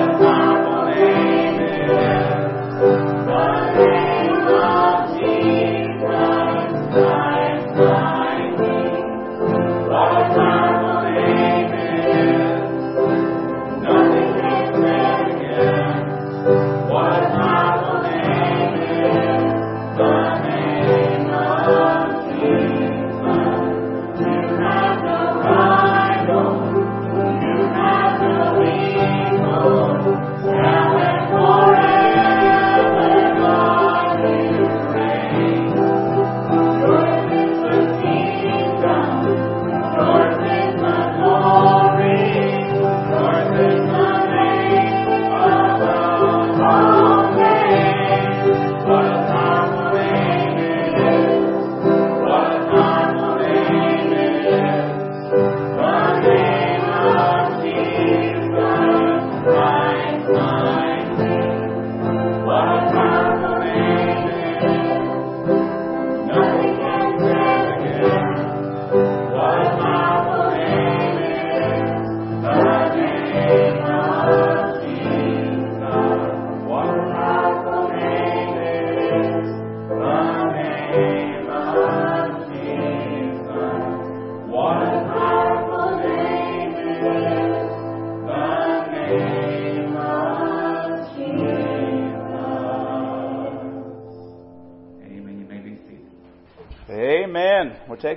God.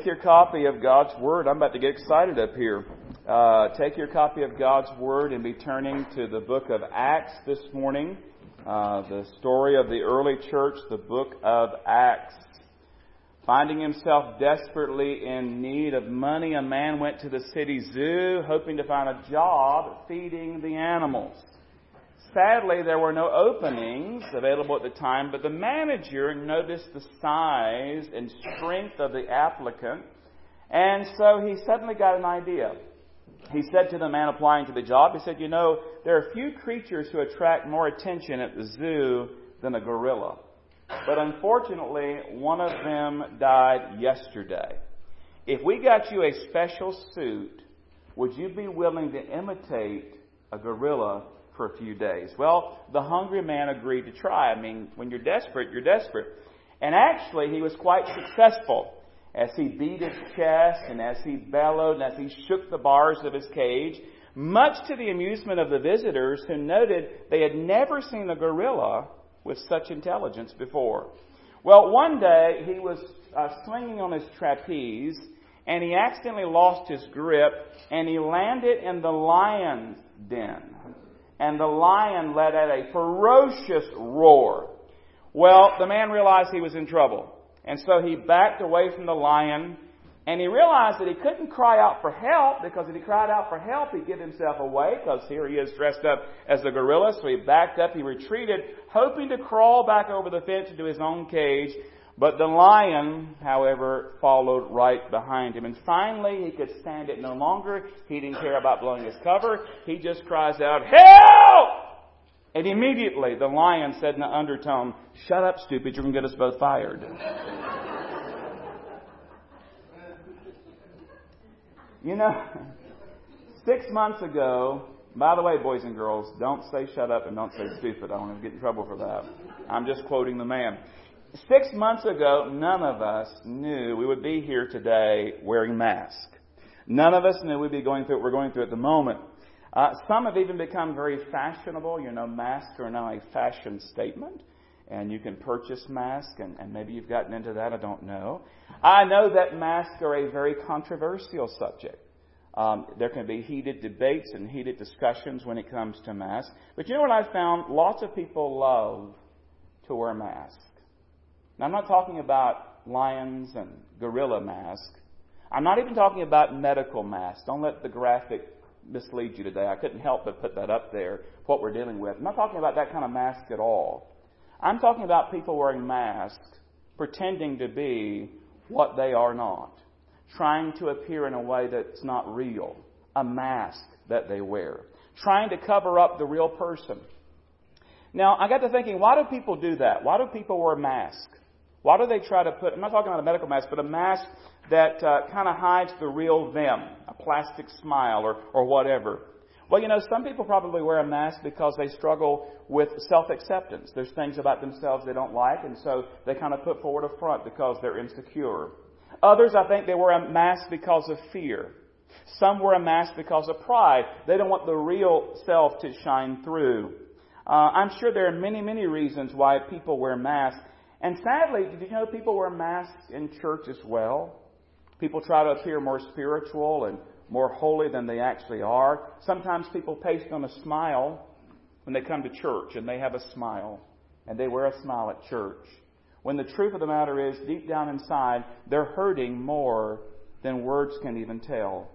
Take your copy of God's Word. I'm about to get excited up here. Uh, take your copy of God's Word and be turning to the book of Acts this morning. Uh, the story of the early church, the book of Acts. Finding himself desperately in need of money, a man went to the city zoo hoping to find a job feeding the animals. Sadly, there were no openings available at the time, but the manager noticed the size and strength of the applicant, and so he suddenly got an idea. He said to the man applying to the job, he said, You know, there are few creatures who attract more attention at the zoo than a gorilla. But unfortunately, one of them died yesterday. If we got you a special suit, would you be willing to imitate a gorilla for a few days. Well, the hungry man agreed to try. I mean, when you're desperate, you're desperate. And actually, he was quite successful as he beat his chest and as he bellowed and as he shook the bars of his cage, much to the amusement of the visitors who noted they had never seen a gorilla with such intelligence before. Well, one day he was uh, swinging on his trapeze and he accidentally lost his grip and he landed in the lion's den and the lion let out a ferocious roar. Well, the man realized he was in trouble. And so he backed away from the lion and he realized that he couldn't cry out for help because if he cried out for help, he'd give himself away because here he is dressed up as the gorilla. So he backed up, he retreated, hoping to crawl back over the fence into his own cage. But the lion, however, followed right behind him. And finally, he could stand it no longer. He didn't care about blowing his cover. He just cries out, Help! And immediately the lion said in an undertone, Shut up, stupid, you're going to get us both fired. you know, six months ago, by the way, boys and girls, don't say shut up and don't say stupid. I don't want to get in trouble for that. I'm just quoting the man. Six months ago, none of us knew we would be here today wearing masks. None of us knew we'd be going through what we're going through at the moment. Uh, some have even become very fashionable. You know, masks are now a fashion statement, and you can purchase masks, and, and maybe you've gotten into that. I don't know. I know that masks are a very controversial subject. Um, there can be heated debates and heated discussions when it comes to masks. But you know what I've found? Lots of people love to wear masks. Now, I'm not talking about lions and gorilla masks. I'm not even talking about medical masks. Don't let the graphic mislead you today. I couldn't help but put that up there, what we're dealing with. I'm not talking about that kind of mask at all. I'm talking about people wearing masks, pretending to be what they are not, trying to appear in a way that's not real, a mask that they wear, trying to cover up the real person. Now, I got to thinking, why do people do that? Why do people wear masks? Why do they try to put, I'm not talking about a medical mask, but a mask that uh, kind of hides the real them, a plastic smile or, or whatever? Well, you know, some people probably wear a mask because they struggle with self acceptance. There's things about themselves they don't like, and so they kind of put forward a front because they're insecure. Others, I think, they wear a mask because of fear. Some wear a mask because of pride. They don't want the real self to shine through. Uh, I'm sure there are many, many reasons why people wear masks. And sadly, did you know people wear masks in church as well? People try to appear more spiritual and more holy than they actually are. Sometimes people paste on a smile when they come to church, and they have a smile, and they wear a smile at church. When the truth of the matter is, deep down inside, they're hurting more than words can even tell.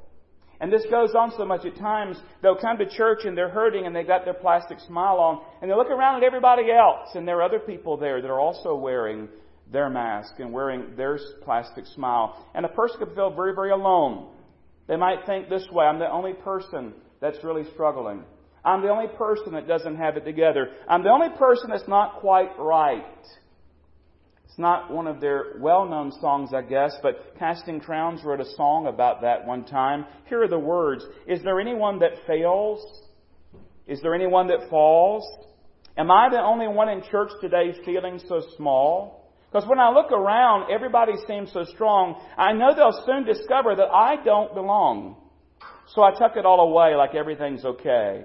And this goes on so much at times, they'll come to church and they're hurting and they've got their plastic smile on, and they look around at everybody else, and there are other people there that are also wearing their mask and wearing their plastic smile. And a person could feel very, very alone. They might think this way, I'm the only person that's really struggling. I'm the only person that doesn't have it together. I'm the only person that's not quite right. It's not one of their well known songs, I guess, but Casting Crowns wrote a song about that one time. Here are the words Is there anyone that fails? Is there anyone that falls? Am I the only one in church today feeling so small? Because when I look around, everybody seems so strong. I know they'll soon discover that I don't belong. So I tuck it all away like everything's okay.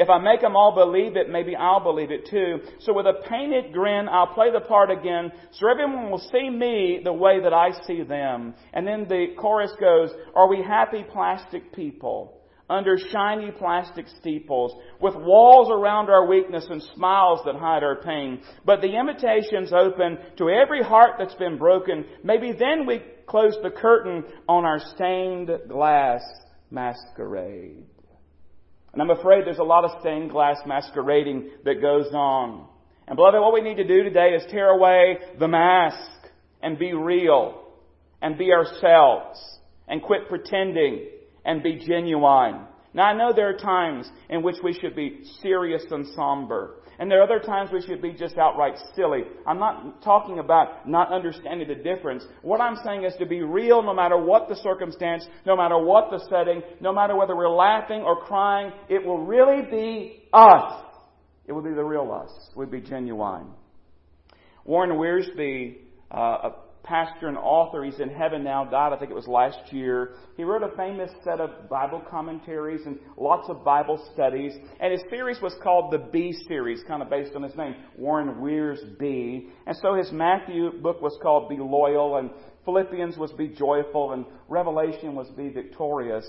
If I make them all believe it, maybe I'll believe it too. So with a painted grin, I'll play the part again so everyone will see me the way that I see them. And then the chorus goes, Are we happy plastic people? Under shiny plastic steeples, with walls around our weakness and smiles that hide our pain. But the invitation's open to every heart that's been broken. Maybe then we close the curtain on our stained glass masquerade. And I'm afraid there's a lot of stained glass masquerading that goes on. And beloved, what we need to do today is tear away the mask and be real and be ourselves and quit pretending and be genuine. Now I know there are times in which we should be serious and somber. And there are other times we should be just outright silly. I'm not talking about not understanding the difference. What I'm saying is to be real no matter what the circumstance, no matter what the setting, no matter whether we're laughing or crying, it will really be us. It will be the real us. We'll be genuine. Warren Wiersbe, uh, pastor and author. He's in heaven now, died, I think it was last year. He wrote a famous set of Bible commentaries and lots of Bible studies. And his series was called the B series, kind of based on his name, Warren Weir's B. And so his Matthew book was called Be Loyal, and Philippians was Be Joyful, and Revelation was Be Victorious.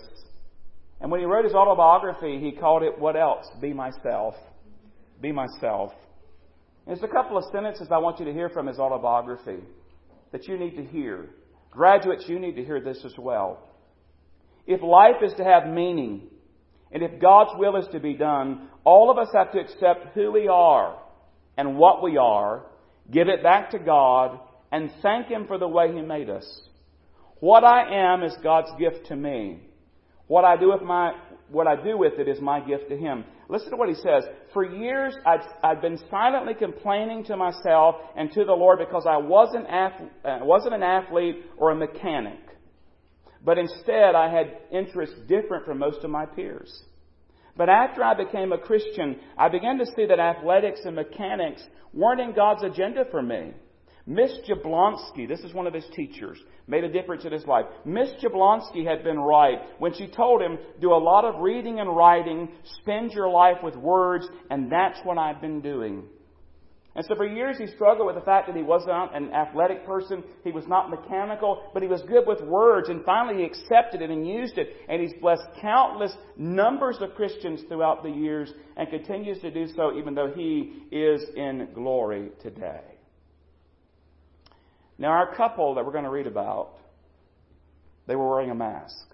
And when he wrote his autobiography, he called it what else? Be Myself. Be Myself. There's a couple of sentences I want you to hear from his autobiography that you need to hear. Graduates, you need to hear this as well. If life is to have meaning, and if God's will is to be done, all of us have to accept who we are and what we are, give it back to God, and thank Him for the way He made us. What I am is God's gift to me. What I do with my what I do with it is my gift to Him. Listen to what he says. For years, I'd, I'd been silently complaining to myself and to the Lord because I wasn't, uh, wasn't an athlete or a mechanic. But instead, I had interests different from most of my peers. But after I became a Christian, I began to see that athletics and mechanics weren't in God's agenda for me. Miss Jablonski, this is one of his teachers, made a difference in his life. Miss Jablonski had been right when she told him, do a lot of reading and writing, spend your life with words, and that's what I've been doing. And so for years he struggled with the fact that he was not an athletic person, he was not mechanical, but he was good with words, and finally he accepted it and used it, and he's blessed countless numbers of Christians throughout the years, and continues to do so even though he is in glory today. Now, our couple that we're going to read about, they were wearing a mask.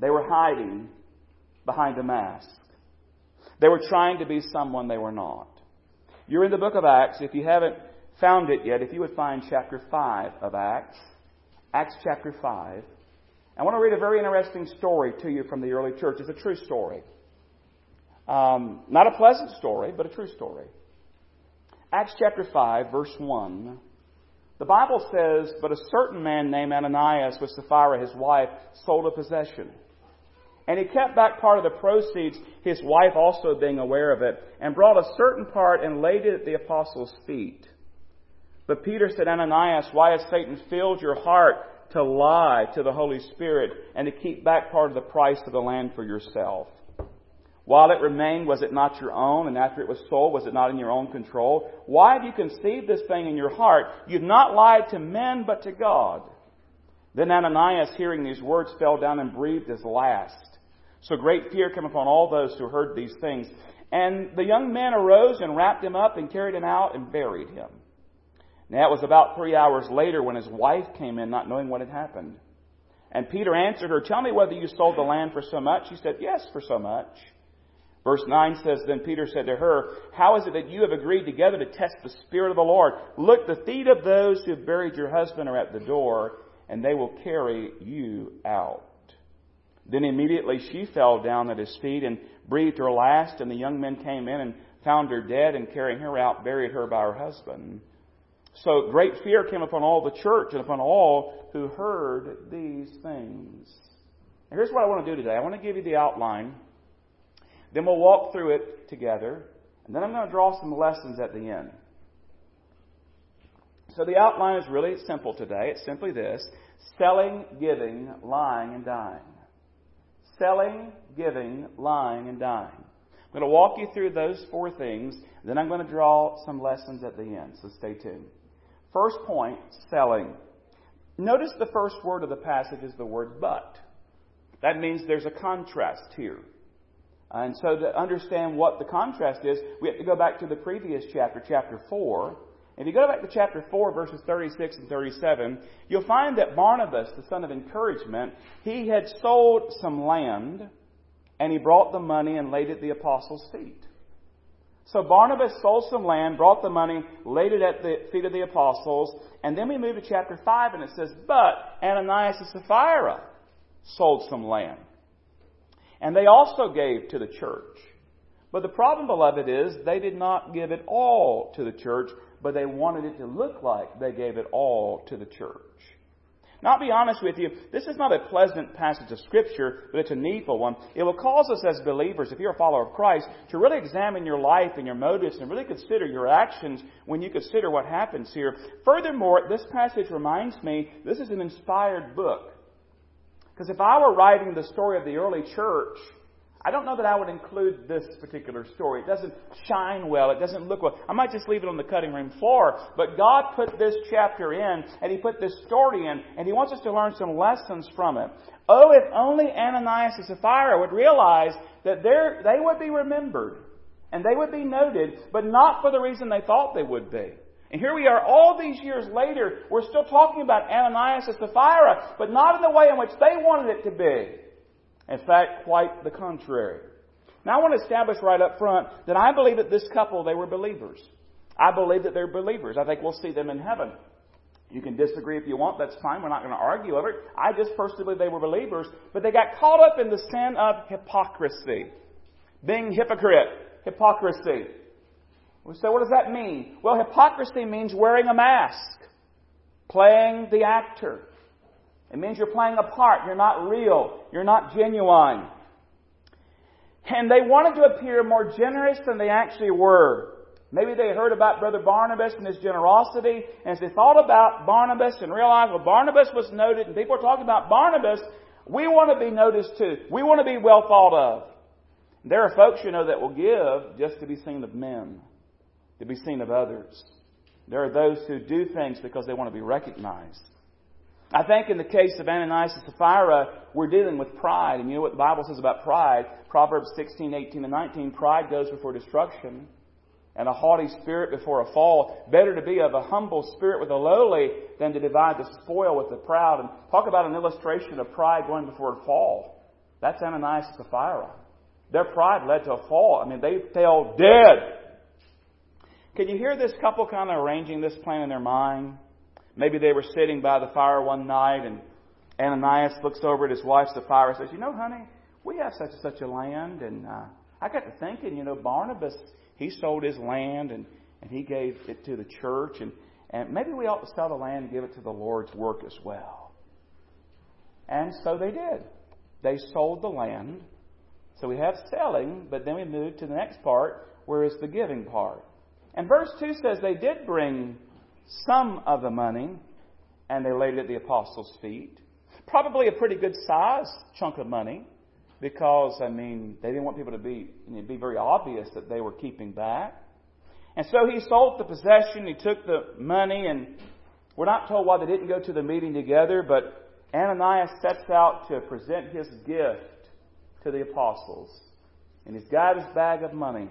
They were hiding behind a mask. They were trying to be someone they were not. You're in the book of Acts. If you haven't found it yet, if you would find chapter 5 of Acts, Acts chapter 5. I want to read a very interesting story to you from the early church. It's a true story. Um, not a pleasant story, but a true story. Acts chapter 5, verse 1. The Bible says, But a certain man named Ananias with Sapphira, his wife, sold a possession. And he kept back part of the proceeds, his wife also being aware of it, and brought a certain part and laid it at the apostles' feet. But Peter said, Ananias, why has Satan filled your heart to lie to the Holy Spirit and to keep back part of the price of the land for yourself? While it remained, was it not your own? And after it was sold, was it not in your own control? Why have you conceived this thing in your heart? You've not lied to men, but to God. Then Ananias, hearing these words, fell down and breathed his last. So great fear came upon all those who heard these things. And the young men arose and wrapped him up and carried him out and buried him. Now it was about three hours later when his wife came in, not knowing what had happened. And Peter answered her, Tell me whether you sold the land for so much. She said, Yes, for so much. Verse 9 says, Then Peter said to her, How is it that you have agreed together to test the Spirit of the Lord? Look, the feet of those who have buried your husband are at the door, and they will carry you out. Then immediately she fell down at his feet and breathed her last, and the young men came in and found her dead, and carrying her out, buried her by her husband. So great fear came upon all the church and upon all who heard these things. Now here's what I want to do today. I want to give you the outline then we'll walk through it together, and then I'm going to draw some lessons at the end. So the outline is really simple today. It's simply this selling, giving, lying, and dying. selling, giving, lying, and dying. I'm going to walk you through those four things, then I'm going to draw some lessons at the end, so stay tuned. First point selling. Notice the first word of the passage is the word but. That means there's a contrast here. And so to understand what the contrast is, we have to go back to the previous chapter, chapter 4. If you go back to chapter 4, verses 36 and 37, you'll find that Barnabas, the son of encouragement, he had sold some land and he brought the money and laid it at the apostles' feet. So Barnabas sold some land, brought the money, laid it at the feet of the apostles, and then we move to chapter 5 and it says, But Ananias and Sapphira sold some land. And they also gave to the church. But the problem, beloved, is they did not give it all to the church, but they wanted it to look like they gave it all to the church. Now, I'll be honest with you, this is not a pleasant passage of Scripture, but it's a needful one. It will cause us as believers, if you're a follower of Christ, to really examine your life and your motives and really consider your actions when you consider what happens here. Furthermore, this passage reminds me this is an inspired book. Because if I were writing the story of the early church, I don't know that I would include this particular story. It doesn't shine well. It doesn't look well. I might just leave it on the cutting room floor. But God put this chapter in, and He put this story in, and He wants us to learn some lessons from it. Oh, if only Ananias and Sapphira would realize that they would be remembered, and they would be noted, but not for the reason they thought they would be. And here we are all these years later, we're still talking about Ananias and Sapphira, but not in the way in which they wanted it to be. In fact, quite the contrary. Now I want to establish right up front that I believe that this couple, they were believers. I believe that they're believers. I think we'll see them in heaven. You can disagree if you want, that's fine. We're not going to argue over it. I just personally believe they were believers, but they got caught up in the sin of hypocrisy. Being hypocrite. Hypocrisy. So what does that mean? Well, hypocrisy means wearing a mask. Playing the actor. It means you're playing a part. You're not real. You're not genuine. And they wanted to appear more generous than they actually were. Maybe they heard about Brother Barnabas and his generosity, and as they thought about Barnabas and realized, well, Barnabas was noted, and people are talking about Barnabas, we want to be noticed too. We want to be well thought of. There are folks, you know, that will give just to be seen of men, to be seen of others. There are those who do things because they want to be recognized. I think in the case of Ananias and Sapphira, we're dealing with pride. And you know what the Bible says about pride? Proverbs 16, 18, and 19. Pride goes before destruction, and a haughty spirit before a fall. Better to be of a humble spirit with the lowly than to divide the spoil with the proud. And talk about an illustration of pride going before a fall. That's Ananias and Sapphira. Their pride led to a fall. I mean, they fell dead. Can you hear this couple kind of arranging this plan in their mind? Maybe they were sitting by the fire one night and Ananias looks over at his wife Sapphira and says, You know, honey, we have such and such a land. And uh, I got to thinking, you know, Barnabas, he sold his land and, and he gave it to the church. And, and maybe we ought to sell the land and give it to the Lord's work as well. And so they did. They sold the land. So we have selling, but then we move to the next part, where is the giving part. And verse 2 says they did bring some of the money and they laid it at the apostles' feet. Probably a pretty good sized chunk of money because, I mean, they didn't want people to be, it'd be very obvious that they were keeping back. And so he sold the possession, he took the money, and we're not told why they didn't go to the meeting together, but Ananias sets out to present his gift to the apostles. And he's got his bag of money.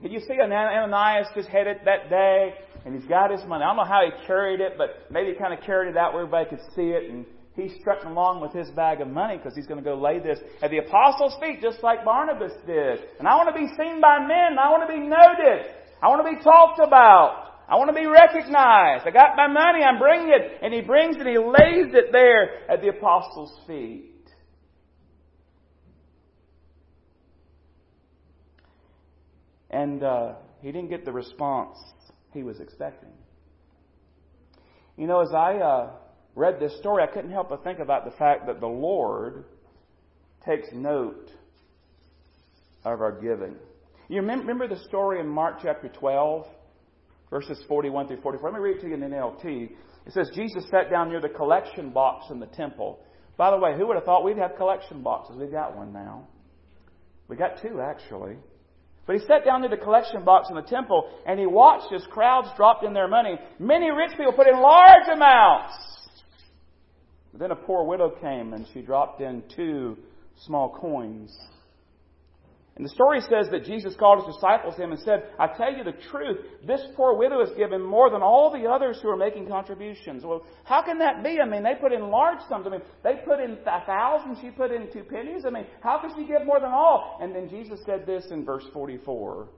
Can you see Ananias just headed that day and he's got his money. I don't know how he carried it, but maybe he kind of carried it out where everybody could see it and he's strutting along with his bag of money because he's going to go lay this at the apostles' feet just like Barnabas did. And I want to be seen by men. I want to be noted. I want to be talked about. I want to be recognized. I got my money. I'm bringing it. And he brings it. He lays it there at the apostles' feet. And uh, he didn't get the response he was expecting. You know, as I uh, read this story, I couldn't help but think about the fact that the Lord takes note of our giving. You remember the story in Mark chapter 12, verses 41 through 44? Let me read it to you in NLT. It says, Jesus sat down near the collection box in the temple By the way, who would have thought we'd have collection boxes? We've got one now. We got two, actually. But he sat down near the collection box in the temple and he watched as crowds dropped in their money. Many rich people put in large amounts. But then a poor widow came and she dropped in two small coins. And the story says that Jesus called his disciples to him and said, I tell you the truth, this poor widow has given more than all the others who are making contributions. Well, how can that be? I mean, they put in large sums. I mean, they put in a thousand, she put in two pennies. I mean, how could she give more than all? And then Jesus said this in verse 44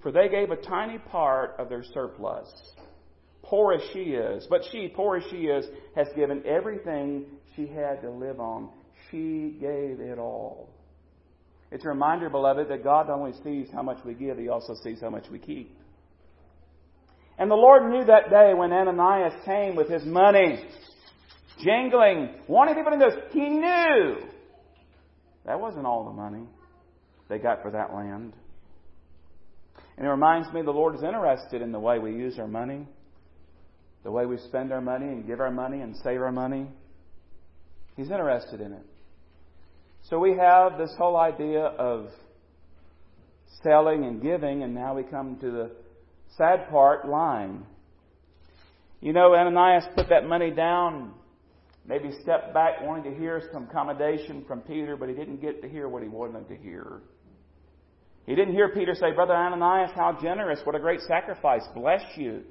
For they gave a tiny part of their surplus. Poor as she is, but she, poor as she is, has given everything she had to live on. She gave it all. It's a reminder, beloved, that God not only sees how much we give, He also sees how much we keep. And the Lord knew that day when Ananias came with his money, jingling, wanting people to know, He knew that wasn't all the money they got for that land. And it reminds me the Lord is interested in the way we use our money, the way we spend our money and give our money and save our money. He's interested in it. So we have this whole idea of selling and giving, and now we come to the sad part lying. You know, Ananias put that money down, maybe stepped back wanting to hear some commendation from Peter, but he didn't get to hear what he wanted to hear. He didn't hear Peter say, Brother Ananias, how generous, what a great sacrifice, bless you.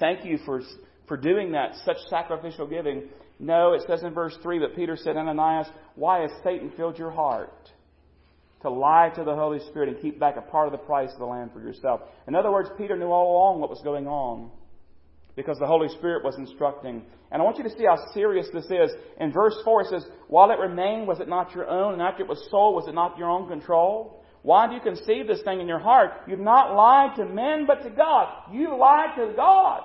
Thank you for, for doing that, such sacrificial giving. No, it says in verse 3 that Peter said, Ananias, why has Satan filled your heart? To lie to the Holy Spirit and keep back a part of the price of the land for yourself. In other words, Peter knew all along what was going on because the Holy Spirit was instructing. And I want you to see how serious this is. In verse 4 it says, While it remained, was it not your own? And after it was sold, was it not your own control? Why do you conceive this thing in your heart? You've not lied to men, but to God. You lied to God.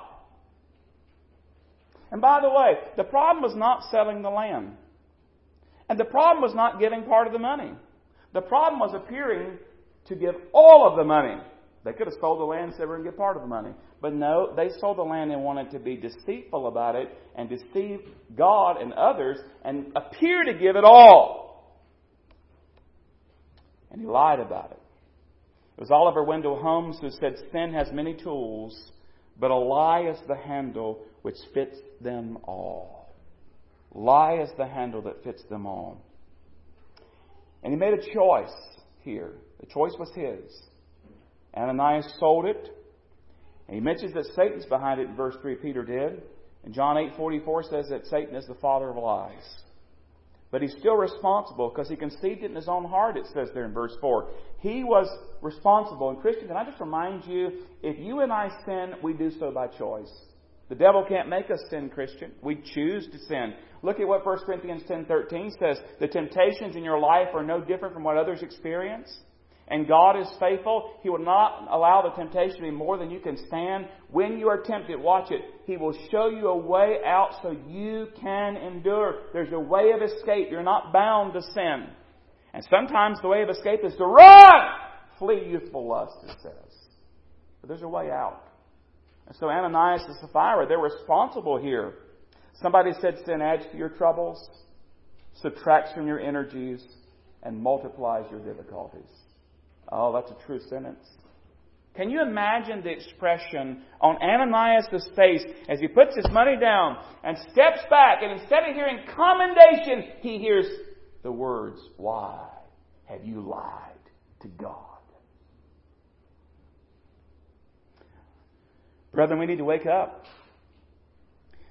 And by the way, the problem was not selling the land. And the problem was not giving part of the money. The problem was appearing to give all of the money. They could have sold the land and said, we're going to get part of the money. But no, they sold the land and wanted to be deceitful about it and deceive God and others and appear to give it all. And he lied about it. It was Oliver Wendell Holmes who said, Sin has many tools, but a lie is the handle which fits them all. Lie is the handle that fits them all. And he made a choice here. The choice was his. Ananias sold it. And he mentions that Satan's behind it in verse 3, Peter did. And John 8:44 says that Satan is the father of lies. But he's still responsible because he conceived it in his own heart, it says there in verse 4. He was responsible. And Christian, can I just remind you, if you and I sin, we do so by choice. The devil can't make us sin, Christian. We choose to sin. Look at what 1 Corinthians 10:13 says. The temptations in your life are no different from what others experience. And God is faithful. He will not allow the temptation to be more than you can stand. When you are tempted, watch it. He will show you a way out so you can endure. There's a way of escape. You're not bound to sin. And sometimes the way of escape is to run! Flee youthful lust, it says. But there's a way out. And so Ananias and Sapphira, they're responsible here. Somebody said sin adds to your troubles, subtracts from your energies, and multiplies your difficulties. Oh, that's a true sentence. Can you imagine the expression on Ananias' face as he puts his money down and steps back, and instead of hearing commendation, he hears the words, Why have you lied to God? Brethren, we need to wake up.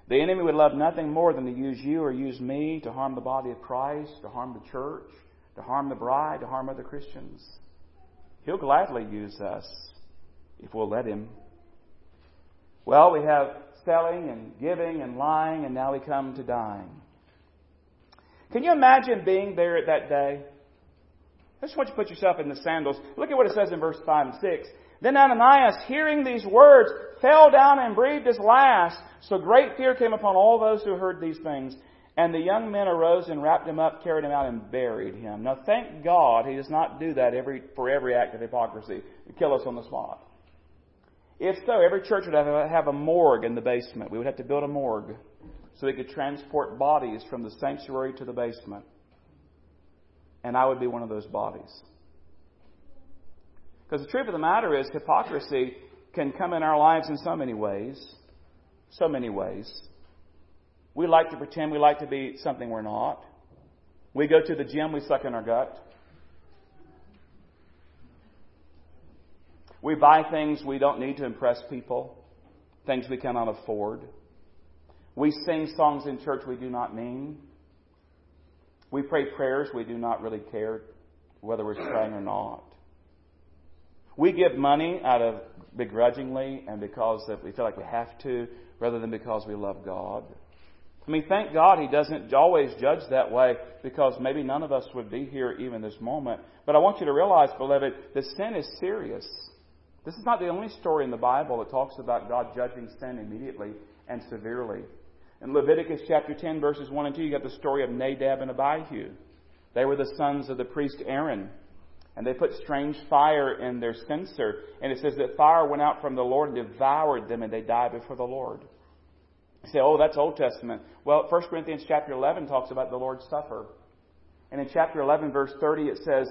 The enemy would love nothing more than to use you or use me to harm the body of Christ, to harm the church, to harm the bride, to harm other Christians. He'll gladly use us if we'll let him. Well, we have selling and giving and lying, and now we come to dying. Can you imagine being there at that day? I just want you to put yourself in the sandals. Look at what it says in verse 5 and 6. Then Ananias, hearing these words, fell down and breathed his last. So great fear came upon all those who heard these things. And the young men arose and wrapped him up, carried him out, and buried him. Now, thank God he does not do that every, for every act of hypocrisy and kill us on the spot. If so, every church would have, a morgue in the basement. We would have to build a morgue so they could transport bodies from the sanctuary to the basement. And I would be one of those bodies. Because the truth of the matter is, hypocrisy can come in our lives in so many ways. So many ways. We like to pretend we like to be something we're not. We go to the gym, we suck in our gut. We buy things we don't need to impress people, things we cannot afford. We sing songs in church we do not mean. We pray prayers we do not really care whether we're praying or not. We give money out of begrudgingly and because we feel like we have to rather than because we love God. I mean, thank God He doesn't always judge that way because maybe none of us would be here even this moment. But I want you to realize, beloved, that sin is serious. This is not the only story in the Bible that talks about God judging sin immediately and severely. In Leviticus chapter 10, verses 1 and 2, you got the story of Nadab and Abihu. They were the sons of the priest Aaron. And they put strange fire in their censer. And it says that fire went out from the Lord and devoured them, and they died before the Lord. You say, oh, that's Old Testament. Well, 1 Corinthians chapter 11 talks about the Lord's Supper. And in chapter 11, verse 30, it says,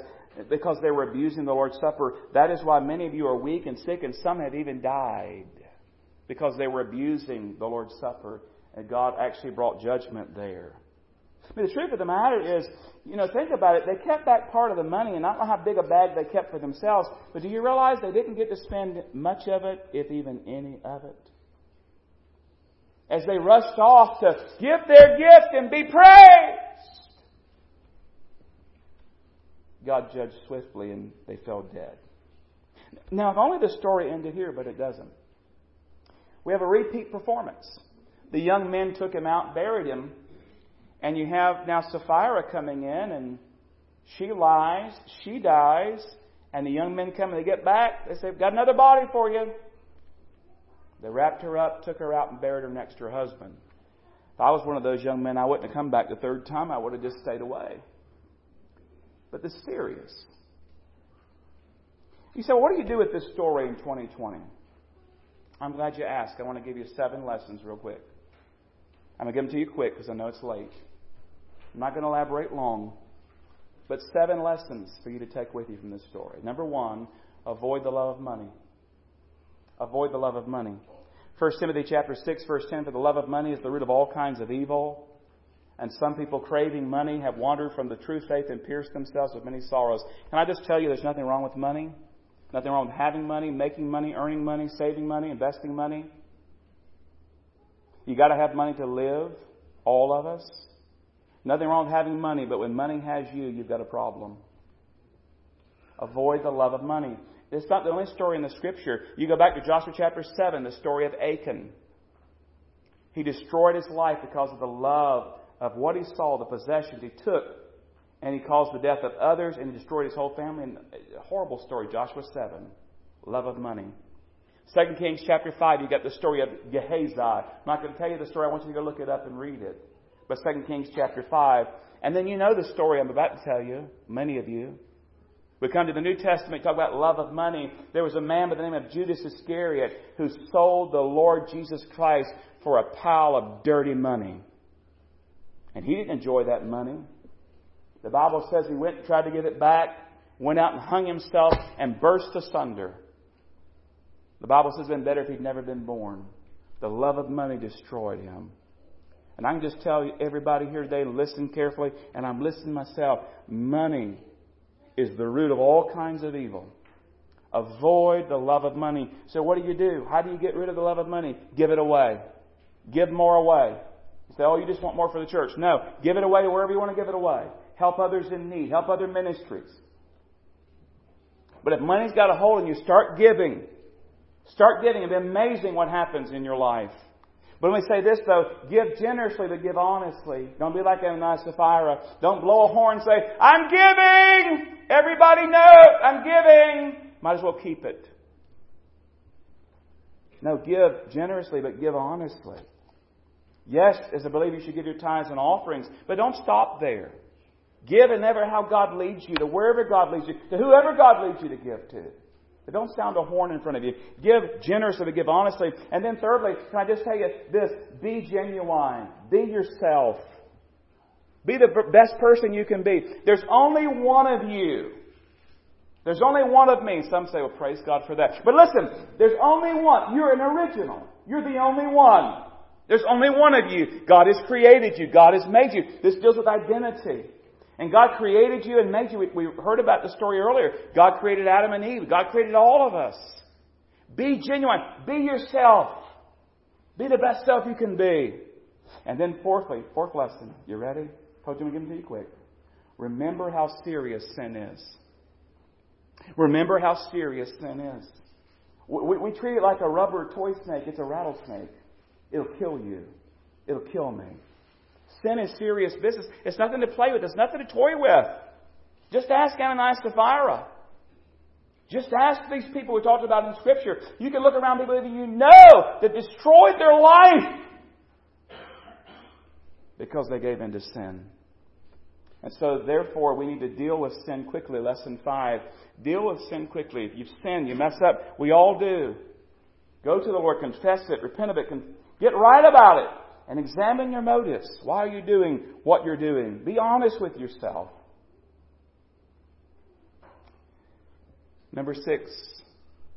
because they were abusing the Lord's Supper, that is why many of you are weak and sick, and some have even died because they were abusing the Lord's Supper. And God actually brought judgment there. But the truth of the matter is, you know, think about it. They kept back part of the money, and I don't know how big a bag they kept for themselves, but do you realize they didn't get to spend much of it, if even any of it? As they rushed off to give their gift and be praised, God judged swiftly and they fell dead. Now, if only the story ended here, but it doesn't. We have a repeat performance. The young men took him out, buried him, and you have now Sapphira coming in, and she lies, she dies, and the young men come and they get back. They say, Got another body for you. They wrapped her up, took her out, and buried her next to her husband. If I was one of those young men, I wouldn't have come back the third time. I would have just stayed away but this serious. You say, well, what do you do with this story in 2020? I'm glad you asked. I want to give you seven lessons real quick. I'm going to give them to you quick because I know it's late. I'm not going to elaborate long, but seven lessons for you to take with you from this story. Number one, avoid the love of money. Avoid the love of money. 1 Timothy chapter 6 verse 10 for the love of money is the root of all kinds of evil and some people craving money have wandered from the true faith and pierced themselves with many sorrows. Can I just tell you there's nothing wrong with money? Nothing wrong with having money, making money, earning money, saving money, investing money. You got to have money to live, all of us. Nothing wrong with having money, but when money has you, you've got a problem. Avoid the love of money. It's not the only story in the scripture. You go back to Joshua chapter 7, the story of Achan. He destroyed his life because of the love of what he saw, the possessions he took, and he caused the death of others, and he destroyed his whole family. And a horrible story, Joshua 7. Love of money. 2 Kings chapter 5, you got the story of Gehazi. I'm not going to tell you the story. I want you to go look it up and read it. But 2 Kings chapter 5. And then you know the story I'm about to tell you, many of you. We come to the New Testament, talk about love of money. There was a man by the name of Judas Iscariot who sold the Lord Jesus Christ for a pile of dirty money. And he didn't enjoy that money. The Bible says he went and tried to get it back, went out and hung himself and burst asunder. The Bible says it would been better if he'd never been born. The love of money destroyed him. And I can just tell everybody here today, listen carefully, and I'm listening myself. Money is the root of all kinds of evil. Avoid the love of money. So what do you do? How do you get rid of the love of money? Give it away. Give more away. You say, oh, you just want more for the church. No. Give it away wherever you want to give it away. Help others in need. Help other ministries. But if money's got a hold on you, start giving. Start giving. It'll be amazing what happens in your life. But let me say this though, give generously but give honestly. Don't be like Ananias Sapphira. Don't blow a horn and say, I'm giving! Everybody knows I'm giving! Might as well keep it. No, give generously but give honestly. Yes, as a believer, you should give your tithes and offerings, but don't stop there. Give and ever how God leads you, to wherever God leads you, to whoever God leads you to give to. Don't sound a horn in front of you. Give generously, give honestly. And then thirdly, can I just tell you this? Be genuine. Be yourself. Be the best person you can be. There's only one of you. There's only one of me. Some say, well, praise God for that. But listen, there's only one. You're an original. You're the only one. There's only one of you. God has created you. God has made you. This deals with identity. And God created you and made you. We heard about the story earlier. God created Adam and Eve. God created all of us. Be genuine. Be yourself. Be the best self you can be. And then fourthly, fourth lesson. You ready? Told you to give them to you quick. Remember how serious sin is. Remember how serious sin is. We, we treat it like a rubber toy snake. It's a rattlesnake. It'll kill you. It'll kill me. Sin is serious business. It's nothing to play with. It's nothing to toy with. Just ask Ananias and Sapphira. Just ask these people we talked about in Scripture. You can look around people that you know that destroyed their life because they gave in to sin. And so, therefore, we need to deal with sin quickly. Lesson five. Deal with sin quickly. If you've sinned, you mess up. We all do. Go to the Lord, confess it, repent of it, get right about it, and examine your motives. Why are you doing what you're doing? Be honest with yourself. Number six,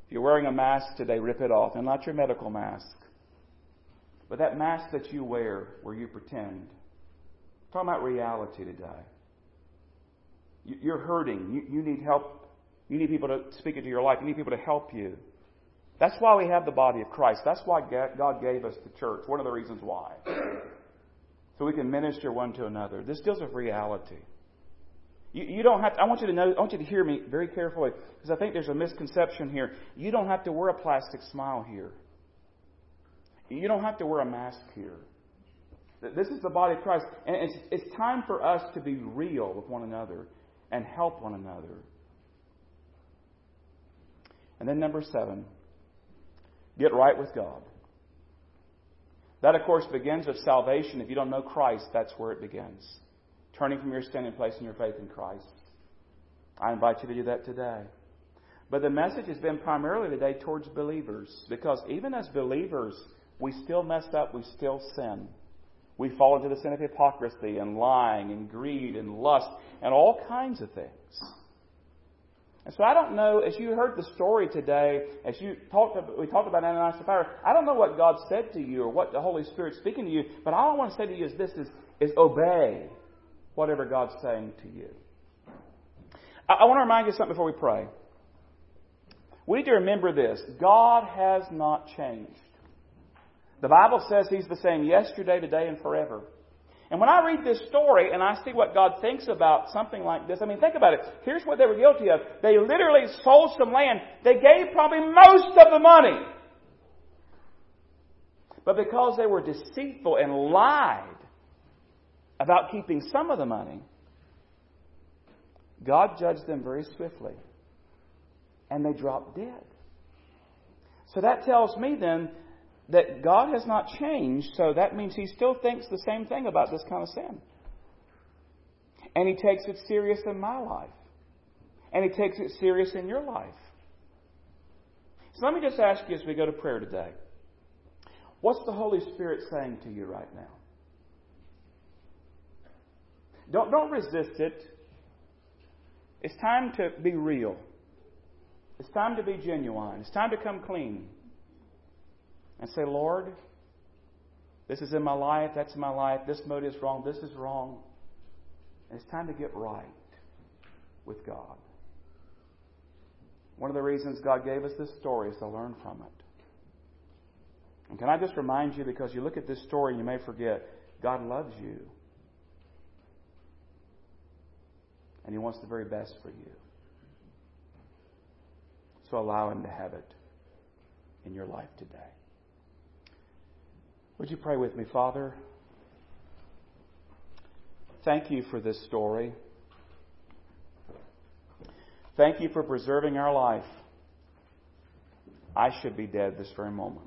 if you're wearing a mask today, rip it off. And not your medical mask, but that mask that you wear where you pretend. I'm talking about reality today. You're hurting. You, you need help. You need people to speak into your life. You need people to help you. That's why we have the body of Christ. That's why God gave us the church. One of the reasons why. So we can minister one to another. This deals with reality. You, you don't have to, I want you to know, I want you to hear me very carefully, because I think there's a misconception here. You don't have to wear a plastic smile here. You don't have to wear a mask here. This is the body of Christ. And it's, it's time for us to be real with one another and help one another. And then number seven, get right with God. That, of course, begins with salvation. If you don't know Christ, that's where it begins. Turning from your sin and your faith in Christ. I invite you to do that today. But the message has been primarily today towards believers because even as believers, we still mess up, we still sin. We fall into the sin of hypocrisy and lying and greed and lust and all kinds of things. And so I don't know, as you heard the story today, as you talked, we talked about Ananias and Sapphira, I don't know what God said to you or what the Holy Spirit's speaking to you, but all I want to say to you is this is, is obey whatever God's saying to you. I, I want to remind you something before we pray. We need to remember this. God has not changed. The Bible says He's the same yesterday, today, and forever. And when I read this story and I see what God thinks about something like this, I mean, think about it. Here's what they were guilty of. They literally sold some land. They gave probably most of the money. But because they were deceitful and lied about keeping some of the money, God judged them very swiftly. And they dropped dead. So that tells me then that God has not changed, so that means He still thinks the same thing about this kind of sin. And He takes it serious in my life. And He takes it serious in your life. So let me just ask you as we go to prayer today what's the Holy Spirit saying to you right now? Don't, don't resist it. It's time to be real. It's time to be genuine. It's time to come clean and say, Lord, this is in my life, that's in my life, this motive is wrong, this is wrong. And it's time to get right with God. One of the reasons God gave us this story is to learn from it. And can I just remind you, because you look at this story and you may forget, God loves you. And He wants the very best for you. So allow Him to have it in your life today. Would you pray with me, Father? Thank you for this story. Thank you for preserving our life. I should be dead this very moment.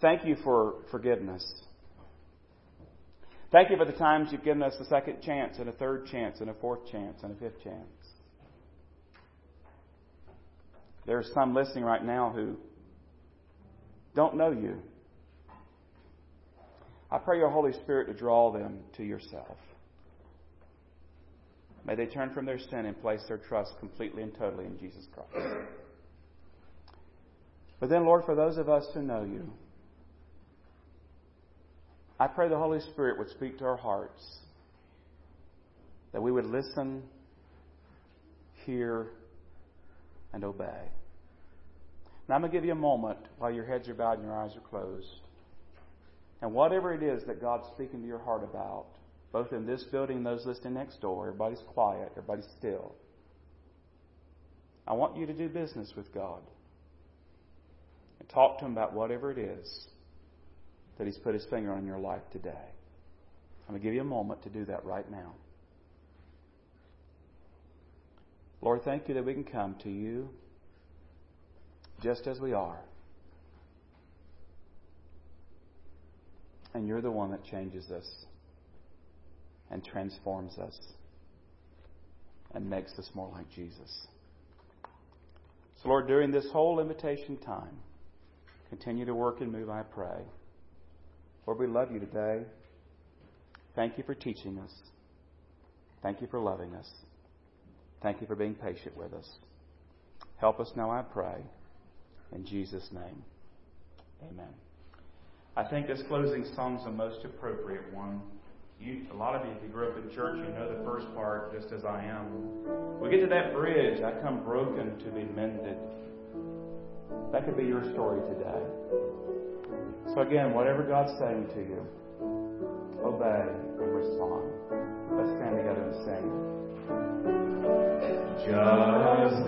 Thank you for forgiveness. Thank you for the times you've given us a second chance and a third chance and a fourth chance and a fifth chance. There are some listening right now who don't know you. I pray your Holy Spirit to draw them to yourself. May they turn from their sin and place their trust completely and totally in Jesus Christ. But then, Lord, for those of us who know you, I pray the Holy Spirit would speak to our hearts, that we would listen, hear, and obey. Now, I'm going to give you a moment while your heads are bowed and your eyes are closed. And whatever it is that God's speaking to your heart about, both in this building and those listening next door, everybody's quiet, everybody's still. I want you to do business with God and talk to Him about whatever it is that He's put His finger on your life today. I'm going to give you a moment to do that right now. Lord, thank you that we can come to you just as we are. And you're the one that changes us and transforms us and makes us more like Jesus. So, Lord, during this whole invitation time, continue to work and move, I pray. Lord, we love you today. Thank you for teaching us. Thank you for loving us. Thank you for being patient with us. Help us now, I pray. In Jesus' name, amen. I think this closing song is the most appropriate one. You, a lot of you, if you grew up in church, you know the first part, just as I am. We get to that bridge, I come broken to be mended. That could be your story today. So again, whatever God's saying to you, obey and respond. Let's stand together and sing. Just